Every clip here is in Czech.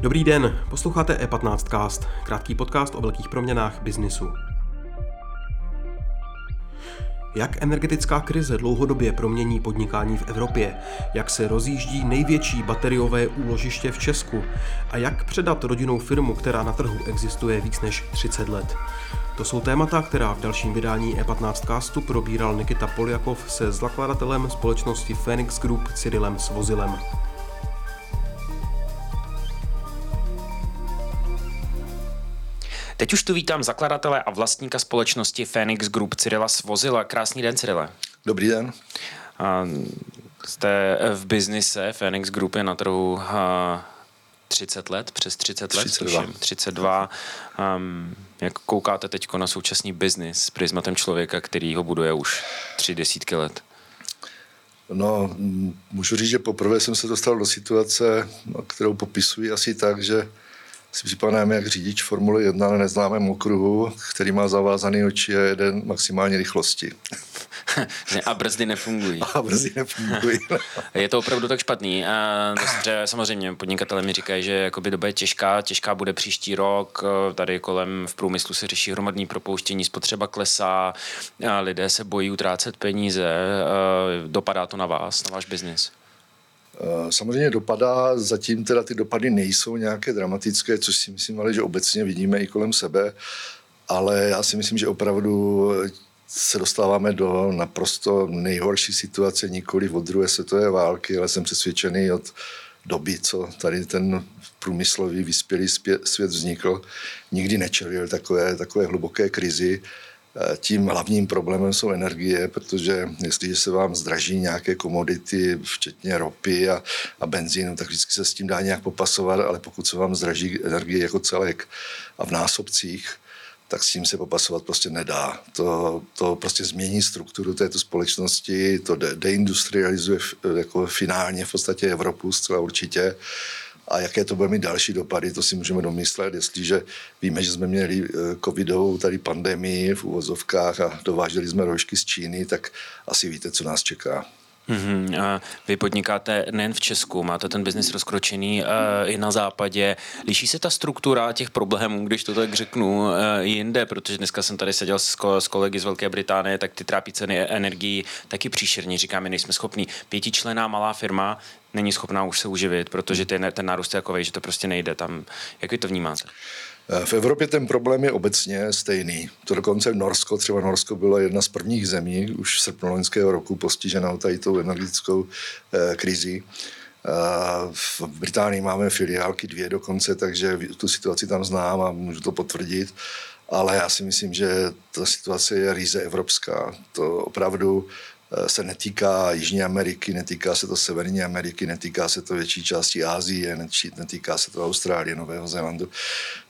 Dobrý den, posloucháte E15cast, krátký podcast o velkých proměnách biznisu. Jak energetická krize dlouhodobě promění podnikání v Evropě, jak se rozjíždí největší bateriové úložiště v Česku a jak předat rodinnou firmu, která na trhu existuje víc než 30 let. To jsou témata, která v dalším vydání E15 castu probíral Nikita Poljakov se zakladatelem společnosti Phoenix Group Cyrilem Svozilem. Teď už tu vítám zakladatele a vlastníka společnosti Phoenix Group Cyrila Svozila. Krásný den, Cyrile. Dobrý den. A jste v biznise, Phoenix Group je na trhu 30 let, přes 30 let, 32. tuším, 32. Um, jak koukáte teď na současný biznis s prismatem člověka, který ho buduje už tři desítky let? No, můžu říct, že poprvé jsem se dostal do situace, kterou popisuji asi tak, že si připadám jak řidič Formule 1 na neznámém okruhu, který má zavázaný oči a jede maximální rychlosti. a brzdy nefungují. A brzdy nefungují. je to opravdu tak špatný. A dobře, samozřejmě podnikatelé mi říkají, že jakoby doba je těžká, těžká bude příští rok, tady kolem v průmyslu se řeší hromadní propouštění, spotřeba klesá, lidé se bojí utrácet peníze. Dopadá to na vás, na váš biznis? Eh, samozřejmě dopadá, zatím teda ty dopady nejsou nějaké dramatické, což si myslím ale, že obecně vidíme i kolem sebe, ale já si myslím, že opravdu se dostáváme do naprosto nejhorší situace, nikoli od druhé světové války, ale jsem přesvědčený od doby, co tady ten průmyslový vyspělý svět vznikl, nikdy nečelil takové, takové hluboké krizi. Eh, tím hlavním problémem jsou energie, protože jestliže se vám zdraží nějaké komodity, včetně ropy a, a benzínu, tak vždycky se s tím dá nějak popasovat, ale pokud se vám zdraží energie jako celek a v násobcích, tak s tím se popasovat prostě nedá. To, to prostě změní strukturu této společnosti, to de- deindustrializuje jako finálně v podstatě Evropu zcela určitě a jaké to bude mít další dopady, to si můžeme domyslet, jestliže víme, že jsme měli eh, covidovou tady pandemii v uvozovkách a dováželi jsme rožky z Číny, tak asi víte, co nás čeká. Mm-hmm. A vy podnikáte nejen v Česku, máte ten biznis rozkročený uh, i na západě. Liší se ta struktura těch problémů, když to tak řeknu, uh, jinde, protože dneska jsem tady seděl s, s kolegy z Velké Británie, tak ty trápí ceny energií taky příšerně. Říkáme, nejsme schopní. Pětičlená malá firma není schopná už se uživit, protože ten, ten nárůst je takový, že to prostě nejde. Tam, jak vy to vnímáte? V Evropě ten problém je obecně stejný. To dokonce Norsko, třeba Norsko bylo jedna z prvních zemí už v srpnu loňského roku postiženou tady tou energetickou eh, krizí. Eh, v Británii máme filiálky dvě dokonce, takže tu situaci tam znám a můžu to potvrdit. Ale já si myslím, že ta situace je ryze evropská. To opravdu Eh, se netýká Jižní Ameriky, netýká se to Severní Ameriky, netýká se to větší části Ázie, netýká se to Austrálie, Nového Zélandu.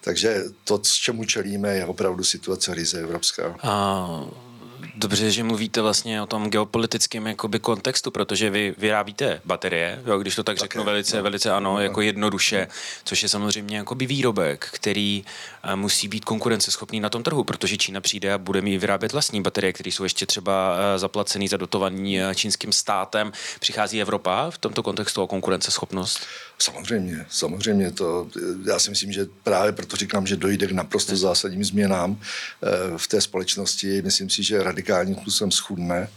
Takže to, s čemu čelíme, je opravdu situace ryze evropská. A Dobře, že mluvíte vlastně o tom geopolitickém jakoby kontextu, protože vy vyrábíte baterie, jo, když to tak řeknu velice, no. velice ano, no. jako jednoduše, což je samozřejmě jakoby výrobek, který uh, musí být konkurenceschopný na tom trhu, protože Čína přijde a bude mít vyrábět vlastní baterie, které jsou ještě třeba uh, zaplacený, zadotovaný uh, čínským státem. Přichází Evropa v tomto kontextu o konkurenceschopnost? Samozřejmě, samozřejmě to, já si myslím, že právě proto říkám, že dojde k naprosto zásadním změnám v té společnosti. Myslím si, že radikálním způsobem schudne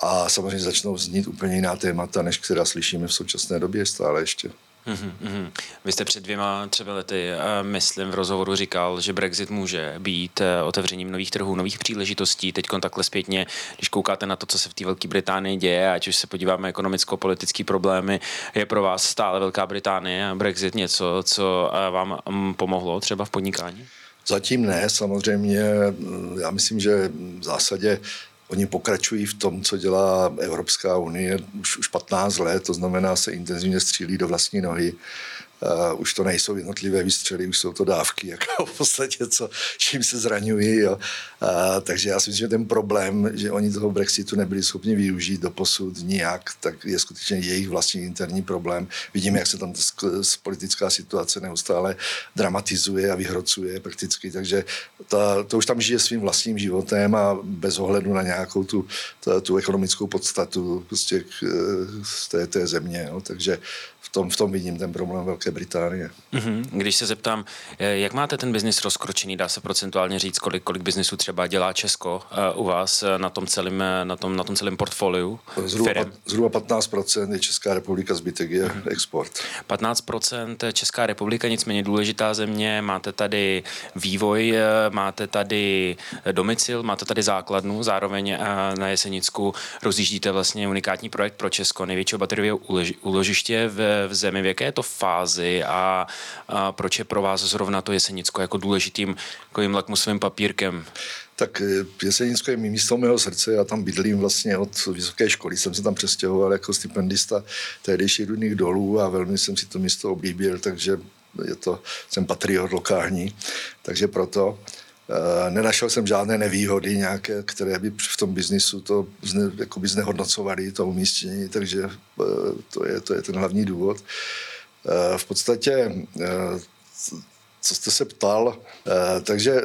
a samozřejmě začnou znít úplně jiná témata, než která slyšíme v současné době stále ještě. Mm-hmm. Vy jste před dvěma třeba lety, eh, myslím, v rozhovoru říkal, že Brexit může být eh, otevřením nových trhů, nových příležitostí. Teď takhle zpětně, když koukáte na to, co se v té Velké Británii děje, ať už se podíváme ekonomicko-politické problémy, je pro vás stále Velká Británie a Brexit něco, co eh, vám mm, pomohlo třeba v podnikání? Zatím ne, samozřejmě. Já myslím, že v zásadě Oni pokračují v tom, co dělá Evropská unie už, už 15 let, to znamená, se intenzivně střílí do vlastní nohy. Uh, už to nejsou jednotlivé výstřely, už jsou to dávky, jako v podstatě, co, čím se zraňují. Jo. Uh, takže já si myslím, že ten problém, že oni toho Brexitu nebyli schopni využít do posud nijak, tak je skutečně jejich vlastní interní problém. Vidíme, jak se tam politická situace neustále dramatizuje a vyhrocuje prakticky, takže ta, to už tam žije svým vlastním životem a bez ohledu na nějakou tu, tu, tu ekonomickou podstatu prostě k, z té, té země. Jo. Takže v tom, v tom vidím ten problém Velké Británie. Mm-hmm. Když se zeptám, eh, jak máte ten biznis rozkročený, dá se procentuálně říct, kolik, kolik biznisu třeba dělá Česko uh, u vás eh, na tom celém, na tom, na tom celém portfoliu? Zhruba, pat, zhruba 15% je Česká republika, zbytek je mm-hmm. export. 15% Česká republika, nicméně důležitá země, máte tady vývoj, máte tady domicil, máte tady základnu, zároveň na Jesenicku rozjíždíte vlastně unikátní projekt pro Česko, největšího bateriového úložiště v v zemi, v jaké je to fázi a, a proč je pro vás zrovna to Jesenicko jako důležitým takovým lakmusovým papírkem? Tak eh, Jesenicko je místo mého srdce, já tam bydlím vlastně od vysoké školy, jsem se tam přestěhoval jako stipendista tehdejších rudných dolů a velmi jsem si to místo oblíbil, takže je to, jsem patriot lokální, takže proto. Uh, nenašel jsem žádné nevýhody nějaké, které by v tom biznisu to zne, jakoby znehodnocovaly to umístění, takže uh, to, je, to je ten hlavní důvod. Uh, v podstatě co jste se ptal. Eh, takže eh,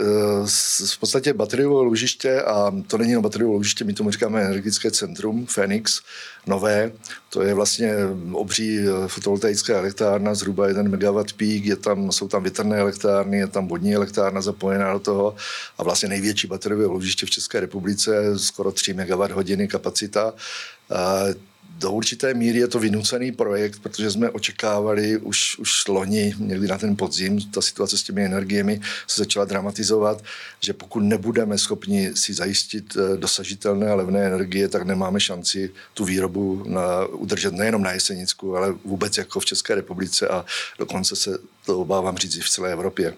v podstatě bateriové ložiště, a to není jenom bateriové ložiště, my tomu říkáme energetické centrum, Phoenix, nové. To je vlastně obří eh, fotovoltaická elektrárna, zhruba 1 MW peak, je tam, jsou tam větrné elektrárny, je tam vodní elektrárna zapojená do toho a vlastně největší bateriové ložiště v České republice, skoro 3 MWh kapacita do určité míry je to vynucený projekt, protože jsme očekávali už, už loni, někdy na ten podzim, ta situace s těmi energiemi se začala dramatizovat, že pokud nebudeme schopni si zajistit eh, dosažitelné a levné energie, tak nemáme šanci tu výrobu na, udržet nejenom na Jesenicku, ale vůbec jako v České republice a dokonce se to obávám říct i v celé Evropě.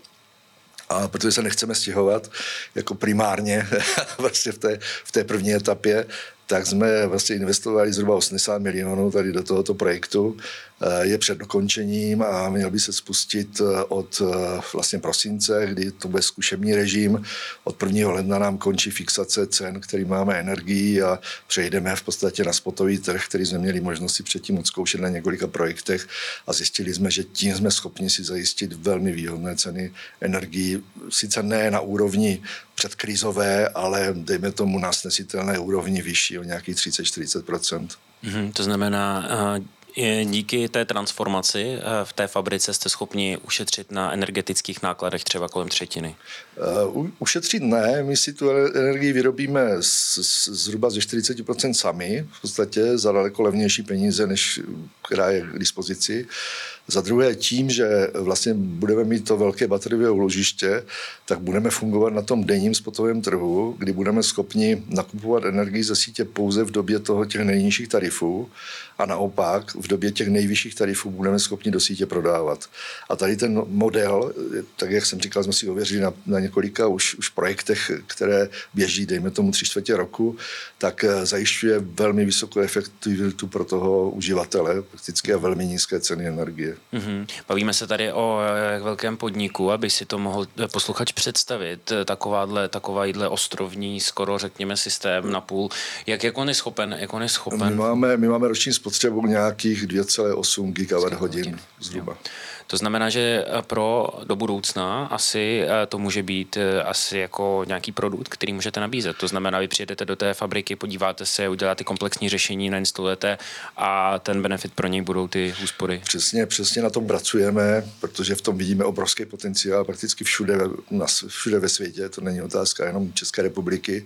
A protože se nechceme stěhovat jako primárně vlastně v té, v té první etapě, tak jsme vlastně investovali zhruba 80 milionů tady do tohoto projektu je před dokončením a měl by se spustit eh, od eh, vlastně prosince, kdy to bude zkušební režim. Od 1. ledna nám končí fixace cen, který máme energii a přejdeme v podstatě na spotový trh, který jsme měli možnost si předtím odzkoušet na několika projektech a zjistili jsme, že tím jsme schopni si zajistit velmi výhodné ceny energií. Sice ne na úrovni předkrizové, ale dejme tomu na snesitelné úrovni vyšší o nějakých 30-40 mm-hmm, To znamená, Díky té transformaci eh, v té fabrice jste schopni ušetřit na energetických nákladech třeba kolem třetiny? Uh, ušetřit ne, my si tu energii vyrobíme zhruba ze 40% sami, v podstatě za daleko levnější peníze, než která je k dispozici. Za druhé tím, že vlastně budeme mít to velké bateriové úložiště, tak budeme fungovat na tom denním spotovém trhu, kdy budeme schopni nakupovat energii ze sítě pouze v době toho těch nejnižších tarifů a naopak v době těch nejvyšších tarifů budeme schopni do sítě prodávat. A tady ten model, tak jak jsem říkal, jsme si ověřili na, na několika už, už projektech, které běží, dejme tomu tři čtvrtě roku, tak eh, zajišťuje velmi vysokou efektivitu pro toho uživatele, prakticky a velmi nízké ceny energie. Mm-hmm. Bavíme se tady o jak eh, velkém podniku, aby si to mohl eh, posluchač představit, takováhle, takováhle ostrovní, skoro řekněme systém na půl. Jak, jak on je schopen? Jak on je schopen? My máme, my máme roční spotřebu nějakých 2,8 gigawatt hodin zhruba. Jo. To znamená, že eh, pro do budoucna asi eh, to může být eh, asi jako nějaký produkt, který můžete nabízet. To znamená, vy přijedete do té fabriky, podíváte se, uděláte komplexní řešení, nainstalujete a ten benefit pro něj budou ty úspory. Přesně, přesně na tom pracujeme, protože v tom vidíme obrovský potenciál prakticky všude, všude ve světě. To není otázka jenom České republiky.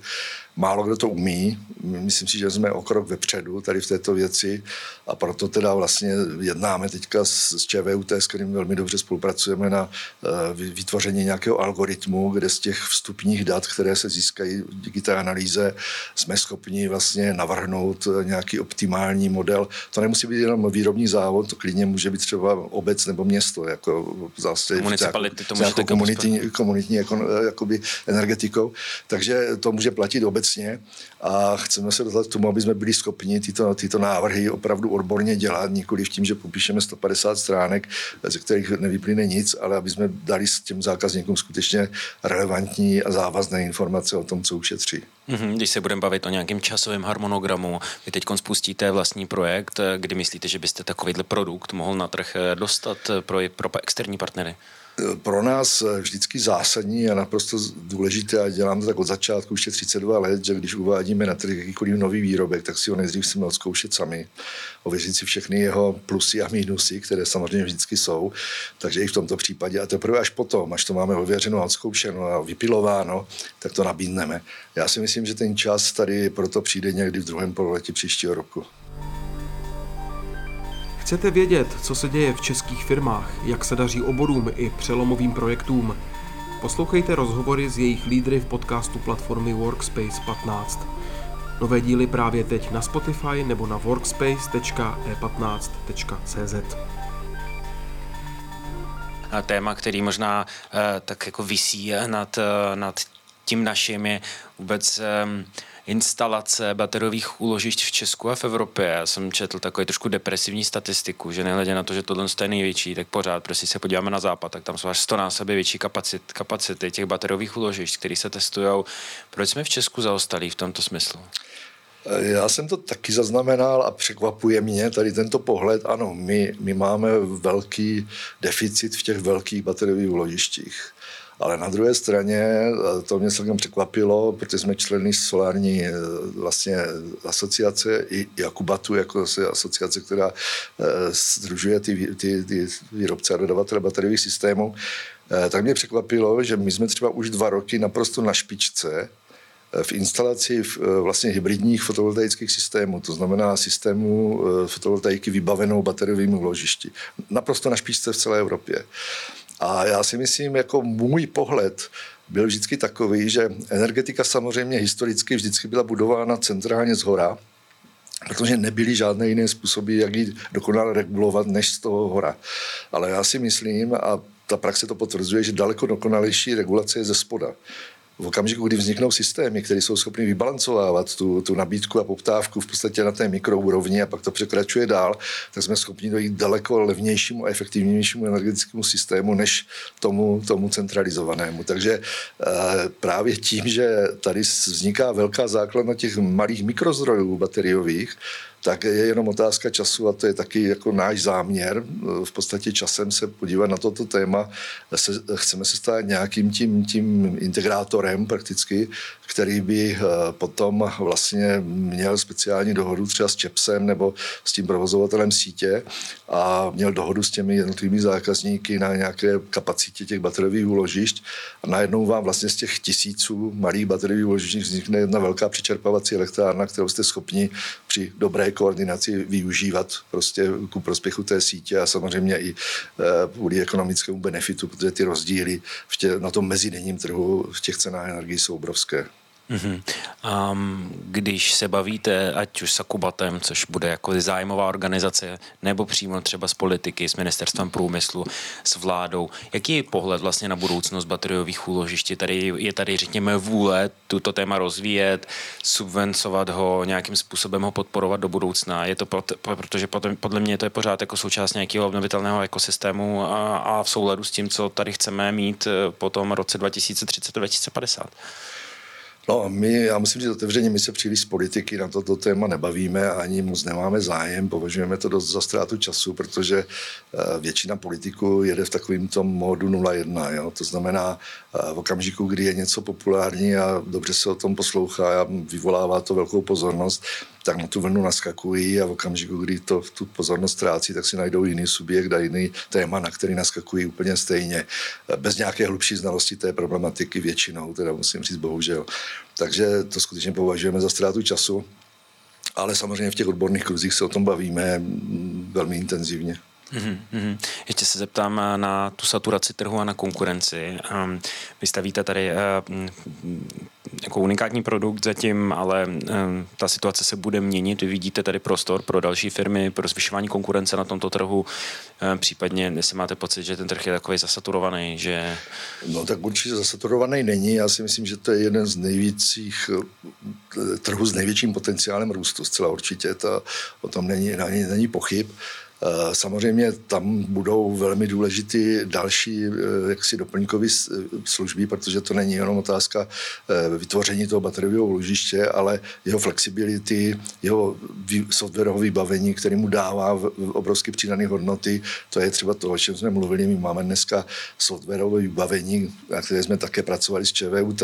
Málo kdo to umí. Myslím si, že jsme o krok vepředu tady v této věci a proto teda vlastně jednáme teďka s, s ČVUT, s kterým velmi dobře spolupracujeme na eh, vytvoření nějakého algoritmu, kde z těch vstupních dat, které se získají díky té analýze, jsme schopni vlastně navrhnout eh, nějaký optimální model. To nemusí být jenom výrobní závod, to klidně může být třeba obec nebo město, jako zase Municipality to můžete komunitní, komunitní jako, jakoby energetikou. Takže to může platit obecně a chceme se dostat k tomu, aby jsme byli schopni tyto, tyto návrhy opravdu odborně dělat, nikoli v tím, že popíšeme 150 stránek, ze kterých nevyplyne nic, ale aby jsme dali s těm zákazníkům skutečně relevantní a závazné informace o tom, co ušetří. Mm-hmm, když se budeme bavit o nějakém časovém harmonogramu, vy teď spustíte vlastní projekt, kdy myslíte, že byste takovýhle produkt mohl na trh dostat pro, pro externí partnery? Pro nás vždycky zásadní a naprosto důležité, a dělám to tak od začátku, už je 32 let, že když uvádíme na trh jakýkoliv nový výrobek, tak si ho nejdřív musíme odzkoušet sami, ověřit si všechny jeho plusy a mínusy, které samozřejmě vždycky jsou. Takže i v tomto případě. A teprve až potom, až to máme ověřeno, odzkoušeno a vypilováno, tak to nabídneme. Já si myslím, že ten čas tady proto přijde někdy v druhém pololetí příštího roku. Chcete vědět, co se děje v českých firmách, jak se daří oborům i přelomovým projektům? Poslouchejte rozhovory s jejich lídry v podcastu platformy Workspace 15. Nové díly právě teď na Spotify nebo na workspace.e15.cz. Téma, který možná uh, tak jako visí nad, uh, nad tím naším je vůbec um, instalace bateriových úložišť v Česku a v Evropě. Já jsem četl takový trošku depresivní statistiku, že nehledě na to, že tohle je největší, tak pořád, prostě se podíváme na západ, tak tam jsou až 100 násobně větší kapacit, kapacity těch bateriových úložišť, které se testují. Proč jsme v Česku zaostali v tomto smyslu? Já jsem to taky zaznamenal a překvapuje mě tady tento pohled. Ano, my, my máme velký deficit v těch velkých bateriových úložištích. Ale na druhé straně, to mě celkem překvapilo, protože jsme členy solární eh, vlastně asociace i Jakubatu, jako asociace, která združuje eh, ty, ty, ty výrobce a dodavatele bateriových systémů, eh, tak mě překvapilo, že my jsme třeba už dva roky naprosto na špičce v instalaci vlastně hybridních fotovoltaických systémů, to znamená systému fotovoltaiky vybavenou bateriovými úložišti. Naprosto na špičce v celé Evropě. A já si myslím, jako můj pohled byl vždycky takový, že energetika samozřejmě historicky vždycky byla budována centrálně z hora, protože nebyly žádné jiné způsoby, jak ji dokonale regulovat, než z toho hora. Ale já si myslím, a ta praxe to potvrzuje, že daleko dokonalejší regulace je ze spoda v okamžiku, kdy vzniknou systémy, které jsou schopny vybalancovávat tu, tu nabídku a poptávku v podstatě na té mikroúrovni a pak to překračuje dál, tak jsme schopni dojít daleko levnějšímu a efektivnějšímu energetickému systému než tomu, tomu centralizovanému. Takže e, právě tím, že tady vzniká velká základna těch malých mikrozdrojů bateriových, tak je jenom otázka času a to je taky jako náš záměr. V podstatě časem se podívat na toto téma. Se, chceme se stát nějakým tím, tím integrátorem prakticky, který by eh, potom vlastně měl speciální dohodu třeba s ČEPSem nebo s tím provozovatelem sítě a měl dohodu s těmi jednotlivými zákazníky na nějaké kapacitě těch bateriových úložišť a najednou vám vlastně z těch tisíců malých bateriových úložišť vznikne jedna velká přičerpávací elektrárna, kterou jste schopni při dobré koordinaci využívat prostě ku prospěchu té sítě a samozřejmě i eh, kvůli ekonomickému benefitu, protože ty rozdíly v tě, na tom mezidenním trhu v těch cenách energií jsou obrovské. Mm-hmm. Um, když se bavíte, ať už s Akubatem, což bude jako zájmová organizace, nebo přímo třeba s politiky, s ministerstvem průmyslu, s vládou, jaký je pohled vlastně na budoucnost bateriových úložišť? Tady, je tady, řekněme, vůle tuto téma rozvíjet, subvencovat ho, nějakým způsobem ho podporovat do budoucna. Je to proto, protože podle mě to je pořád jako součást nějakého obnovitelného ekosystému a, a v souladu s tím, co tady chceme mít eh, po tom roce 2030-2050. No, my, já musím říct otevřeně, my se příliš z politiky na toto téma nebavíme, ani moc nemáme zájem, považujeme to dost za ztrátu času, protože eh, většina politiků jede v takovém tom módu 0-1. Jo? To znamená, eh, v okamžiku, kdy je něco populární a dobře se o tom poslouchá a vyvolává to velkou pozornost, tak na tu vlnu naskakují a v okamžiku, kdy to tu pozornost ztrácí, tak si najdou jiný subjekt a jiný téma, na který naskakují úplně stejně, bez nějaké hlubší znalosti té problematiky většinou, teda musím říct bohužel. Takže to skutečně považujeme za ztrátu času, ale samozřejmě v těch odborných kruzích se o tom bavíme velmi intenzivně. Mm-hmm. Ještě se zeptám eh, na tu saturaci trhu a na konkurenci. Um, vy stavíte tady uh, jako unikátní produkt zatím, ale ta situace se bude měnit. Vy vidíte tady prostor pro další firmy, pro zvyšování konkurence na tomto trhu. Případně, jestli máte pocit, že ten trh je takový zasaturovaný, že... No tak určitě zasaturovaný není. Já si myslím, že to je jeden z největších trhů s největším potenciálem růstu. Zcela určitě to, o tom není, není, není pochyb. Eh, samozřejmě tam budou velmi důležité další eh, jaksi doplňkové služby, protože to není jenom otázka vytvoření toho bateriového úložiště, ale jeho flexibility, jeho softwarového vybavení, který mu dává obrovské přidané hodnoty. To je třeba to, o čem jsme mluvili. My máme dneska softwarové vybavení, na které jsme také pracovali s ČVUT,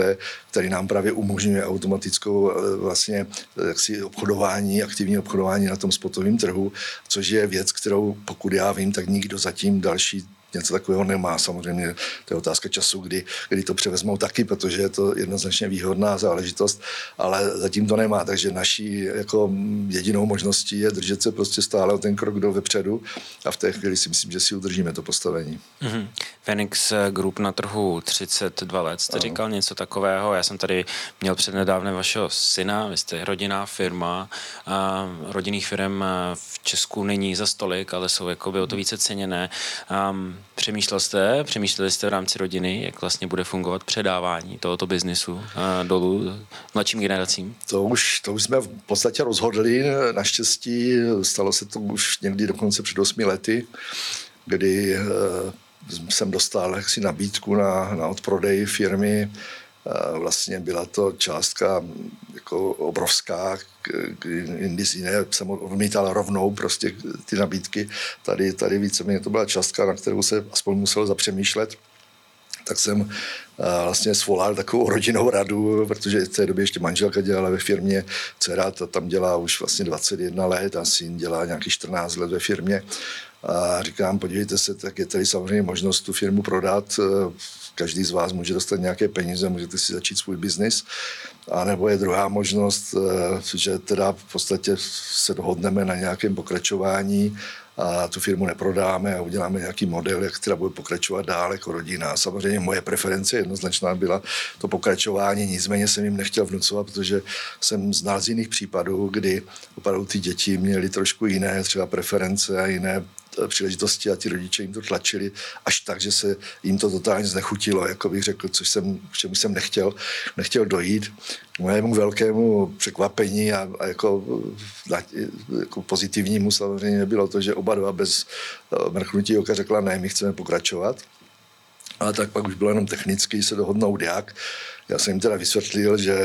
který nám právě umožňuje automatickou vlastně jaksi obchodování, aktivní obchodování na tom spotovém trhu, což je věc, kterou pokud já vím, tak nikdo zatím další něco takového nemá. Samozřejmě to je otázka času, kdy, kdy to převezmou taky, protože je to jednoznačně výhodná záležitost, ale zatím to nemá. Takže naší jako jedinou možností je držet se prostě stále o ten krok do vepředu a v té chvíli si myslím, že si udržíme to postavení. Mm-hmm. Phoenix Group na trhu 32 let, jste ano. říkal něco takového. Já jsem tady měl přednedávnem vašeho syna, vy jste rodinná firma. A rodinných firm v Česku není za stolik, ale jsou jakoby o to více ceněné. Um, Přemýšlel jste, přemýšleli jste v rámci rodiny, jak vlastně bude fungovat předávání tohoto biznisu dolů mladším generacím? To už, to už jsme v podstatě rozhodli. Naštěstí stalo se to už někdy dokonce před osmi lety, kdy eh, jsem dostal jaksi nabídku na, na odprodej firmy. Vlastně byla to částka jako obrovská, jindy jiné jsem odmítal rovnou prostě ty nabídky. Tady, tady víceméně to byla částka, na kterou se aspoň musel zapřemýšlet tak jsem vlastně svolal takovou rodinnou radu, protože v té době ještě manželka dělala ve firmě, dcera ta tam dělá už vlastně 21 let a syn dělá nějaký 14 let ve firmě. A říkám, podívejte se, tak je tady samozřejmě možnost tu firmu prodat. Každý z vás může dostat nějaké peníze, můžete si začít svůj biznis. A nebo je druhá možnost, že teda v podstatě se dohodneme na nějakém pokračování a tu firmu neprodáme a uděláme nějaký model, jak teda bude pokračovat dál jako rodina. Samozřejmě moje preference jednoznačná byla to pokračování, nicméně jsem jim nechtěl vnucovat, protože jsem znal z jiných případů, kdy opravdu ty děti měly trošku jiné třeba preference a jiné příležitosti a ti rodiče jim to tlačili až tak, že se jim to totálně znechutilo, jako bych řekl, což jsem, k čemu jsem nechtěl, nechtěl dojít. K mojemu velkému překvapení a, a jako, jako pozitivnímu samozřejmě bylo to, že oba dva bez eh, mrknutí oka řekla, ne, my chceme pokračovat. Ale tak pak už bylo jenom technicky se dohodnout jak. Já jsem jim teda vysvětlil, že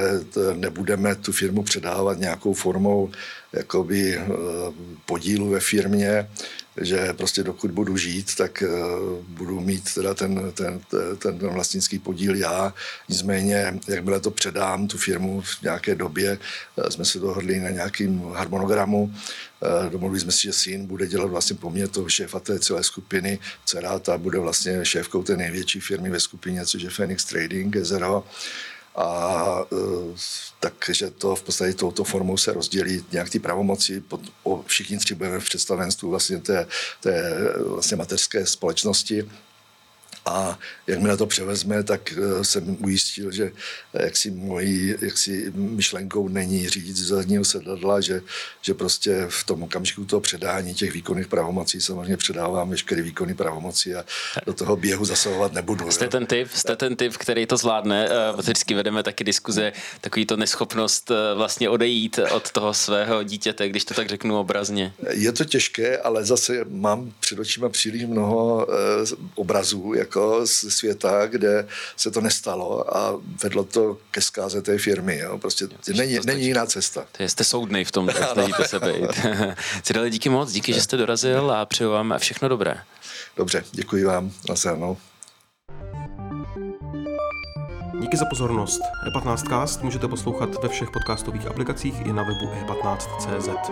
nebudeme tu firmu předávat nějakou formou jakoby eh, podílu ve firmě, že prostě dokud budu žít, tak uh, budu mít teda ten, ten, ten, ten vlastnický podíl já. Nicméně, jakmile to předám, tu firmu v nějaké době, uh, jsme se dohodli na nějakým harmonogramu. Uh, domluvili jsme si, že syn bude dělat vlastně po mně toho šéfa té celé skupiny. Dcera ta bude vlastně šéfkou té největší firmy ve skupině, což je Phoenix Trading, Zero a e, takže to v podstatě touto formou se rozdělí nějak ty pravomoci. Pod, o, všichni tři budeme v představenstvu vlastně té, té vlastně mateřské společnosti a jakmile to převezme, tak eh, jsem ujistil, že eh, jaksi mojí jaksi myšlenkou není řídit z zadního sedadla, že, že prostě v tom okamžiku toho předání těch výkonných pravomocí samozřejmě předávám veškeré výkony pravomoci a do toho běhu zasahovat nebudu. Jste jo. ten typ, jste ten typ, který to zvládne. Eh, vždycky vedeme taky diskuze, takový to neschopnost vlastně odejít od toho svého dítěte, když to tak řeknu obrazně. Je to těžké, ale zase mám před očima příliš mnoho obrazů, jako jako z světa, kde se to nestalo a vedlo to ke zkáze té firmy. Jo. Prostě jo, není, není jiná cesta. To jste soudnej v tom, snažíte se být. Cyril, díky moc, díky, že jste dorazil a přeju vám všechno dobré. Dobře, děkuji vám. Naschledanou. Díky za pozornost. E15cast můžete poslouchat ve všech podcastových aplikacích i na webu e15.cz.